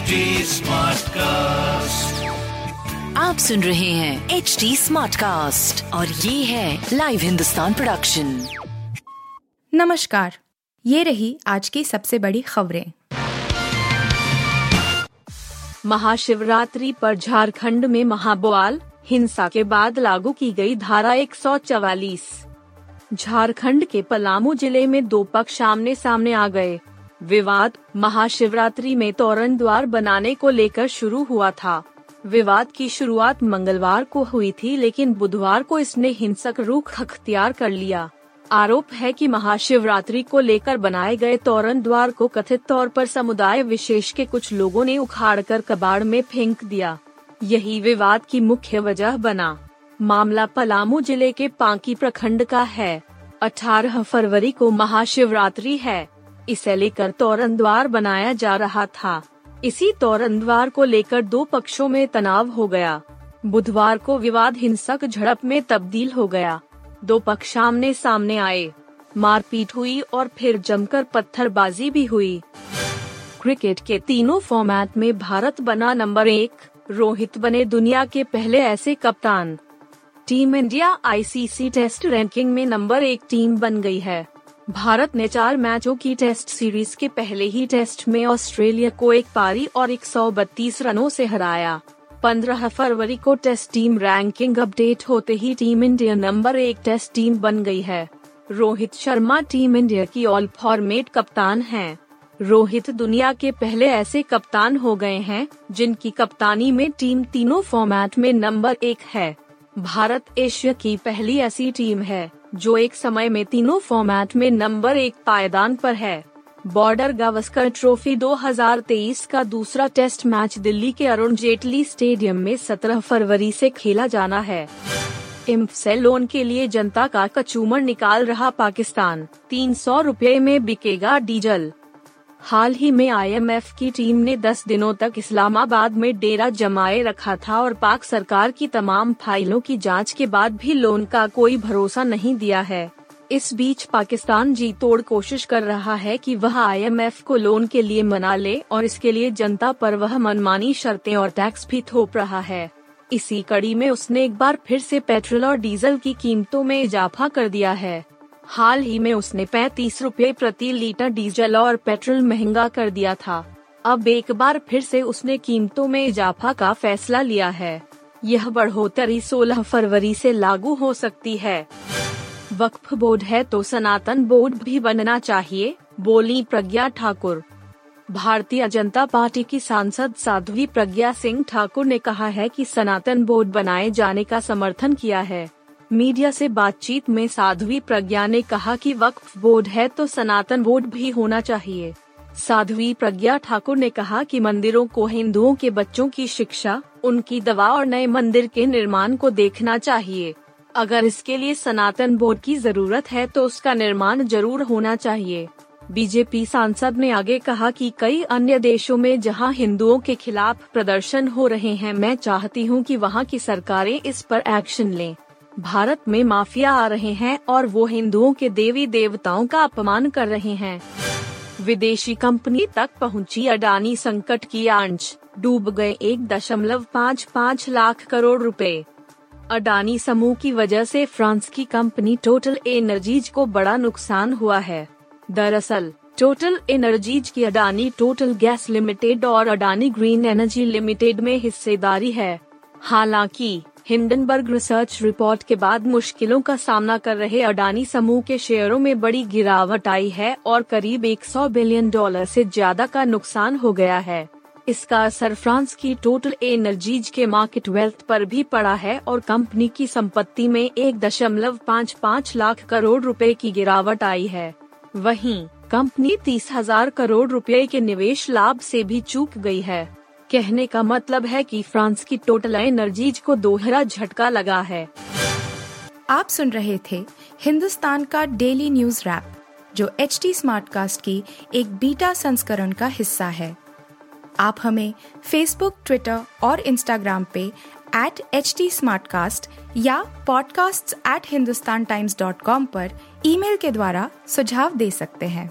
HD Smartcast. आप सुन रहे हैं एच डी स्मार्ट कास्ट और ये है लाइव हिंदुस्तान प्रोडक्शन नमस्कार ये रही आज की सबसे बड़ी खबरें। महाशिवरात्रि पर झारखंड में महाबवाल हिंसा के बाद लागू की गई धारा 144 झारखंड के पलामू ज़िले में दो पक्ष आमने सामने आ गए। विवाद महाशिवरात्रि में तोरण द्वार बनाने को लेकर शुरू हुआ था। विवाद की शुरुआत मंगलवार को हुई थी, लेकिन बुधवार को इसने हिंसक रुख अख्तियार कर लिया। आरोप है कि महाशिवरात्रि को लेकर बनाए गए तोरण द्वार को कथित तौर पर समुदाय विशेष के कुछ लोगों ने उखाड़कर कबाड़ में फेंक दिया। यही विवाद की मुख्य वजह बना। मामला पलामू ज़िले के पांकी प्रखंड का है। 18 फरवरी को महाशिवरात्रि है। इसे लेकर तोरण द्वार बनाया जा रहा था। इसी तोरण द्वार को लेकर दो पक्षों में तनाव हो गया। बुधवार को विवाद हिंसक झड़प में तब्दील हो गया। दो पक्ष आमने सामने आए। मारपीट हुई और फिर जमकर पत्थरबाजी भी हुई। क्रिकेट के तीनों फॉर्मेट में भारत बना नंबर एक, रोहित बने दुनिया के पहले ऐसे कप्तान। Team India ICC test ranking में नंबर एक टीम बन गई है। भारत ने चार मैचों की टेस्ट सीरीज़ के पहले ही टेस्ट में ऑस्ट्रेलिया को एक पारी और 132 रनों से हराया। 15 फरवरी को टेस्ट टीम रैंकिंग अपडेट होते ही टीम इंडिया नंबर एक टेस्ट टीम बन गई है। रोहित शर्मा टीम इंडिया की ऑल फॉर्मेट कप्तान हैं। रोहित दुनिया के पहले ऐसे कप्तान हो गए हैं, जिनकी कप्तानी में टीम तीनों फॉर्मेट में नंबर एक है। भारत एशिया की पहली ऐसी टीम है। जो एक समय में तीनों फॉर्मेट में नंबर एक पायदान पर है। बॉर्डर गावस्कर ट्रॉफी 2023 का दूसरा टेस्ट मैच दिल्ली के अरुण जेटली स्टेडियम में 17 फरवरी से खेला जाना है। इम्फ से लोन के लिए जनता का कचूमर निकाल रहा पाकिस्तान। तीन सौ रूपए में बिकेगा डीजल। हाल ही में आईएमएफ की टीम ने 10 दिनों तक इस्लामाबाद में डेरा जमाए रखा था और पाक सरकार की तमाम फाइलों की जाँच के बाद भी लोन का कोई भरोसा नहीं दिया है। इस बीच पाकिस्तान जी तोड़ कोशिश कर रहा है कि वह आईएमएफ को लोन के लिए मना ले और इसके लिए जनता पर वह मनमानी शर्तें और टैक्स भी थोप रहा है। इसी कड़ी में उसने एक बार फिर से पेट्रोल और डीजल की कीमतों में इजाफा कर दिया है। हाल ही में उसने पैतीस रूपए प्रति लीटर डीजल और पेट्रोल महँगा कर दिया था। अब एक बार फिर से उसने कीमतों में इजाफा का फैसला लिया है। यह बढ़ोतरी 16 फरवरी से लागू हो सकती है। वक्फ बोर्ड है तो सनातन बोर्ड भी बनना चाहिए, बोली प्रज्ञा ठाकुर। भारतीय जनता पार्टी की सांसद साध्वी प्रज्ञा सिंह ठाकुर ने कहा है कि सनातन बोर्ड बनाए जाने का समर्थन किया है। मीडिया से बातचीत में साध्वी प्रज्ञा ने कहा कि वक्फ बोर्ड है तो सनातन बोर्ड भी होना चाहिए। साध्वी प्रज्ञा ठाकुर ने कहा कि मंदिरों को हिंदुओं के बच्चों की शिक्षा, उनकी दवा और नए मंदिर के निर्माण को देखना चाहिए। अगर इसके लिए सनातन बोर्ड की ज़रूरत है तो उसका निर्माण ज़रूर होना चाहिए। बीजेपी सांसद ने आगे कहा कि कई अन्य देशों में जहाँ हिंदुओं के खिलाफ प्रदर्शन हो रहे हैं, मैं चाहती हूँ कि वहाँ की सरकारें इस पर एक्शन लें। भारत में माफिया आ रहे हैं और वो हिंदुओं के देवी देवताओं का अपमान कर रहे हैं। विदेशी कंपनी तक पहुँची अडानी संकट की आँच, डूब गए एक दशमलव पाँच पाँच लाख करोड़ रुपए। अडानी समूह की वजह से फ्रांस की कंपनी टोटल एनर्जीज को बड़ा नुकसान हुआ है। दरअसल टोटल एनर्जीज की अडानी टोटल गैस लिमिटेड और अडानी ग्रीन एनर्जी लिमिटेड में हिस्सेदारी है। हालाँकि हिंडनबर्ग रिसर्च रिपोर्ट के बाद मुश्किलों का सामना कर रहे अडानी समूह के शेयरों में बड़ी गिरावट आई है और करीब 100 बिलियन डॉलर से ज़्यादा का नुकसान हो गया है। इसका असर फ्रांस की टोटल एनर्जीज के मार्केट वेल्थ पर भी पड़ा है और कंपनी की संपत्ति में एक दशमलव पाँच पाँच लाख करोड़ रुपए की गिरावट आई है। वहीं कंपनी तीस हज़ार करोड़ रुपए के निवेश लाभ से भी चूक गई है। कहने का मतलब है कि फ्रांस की टोटल एनर्जीज को दोहरा झटका लगा है। आप सुन रहे थे हिंदुस्तान का डेली न्यूज़ रैप जो एच टी स्मार्ट कास्ट की एक बीटा संस्करण का हिस्सा है। आप हमें फेसबुक ट्विटर और इंस्टाग्राम पे एट एच टी या podcasts@hindustantimes.com पर ईमेल के द्वारा सुझाव दे सकते हैं।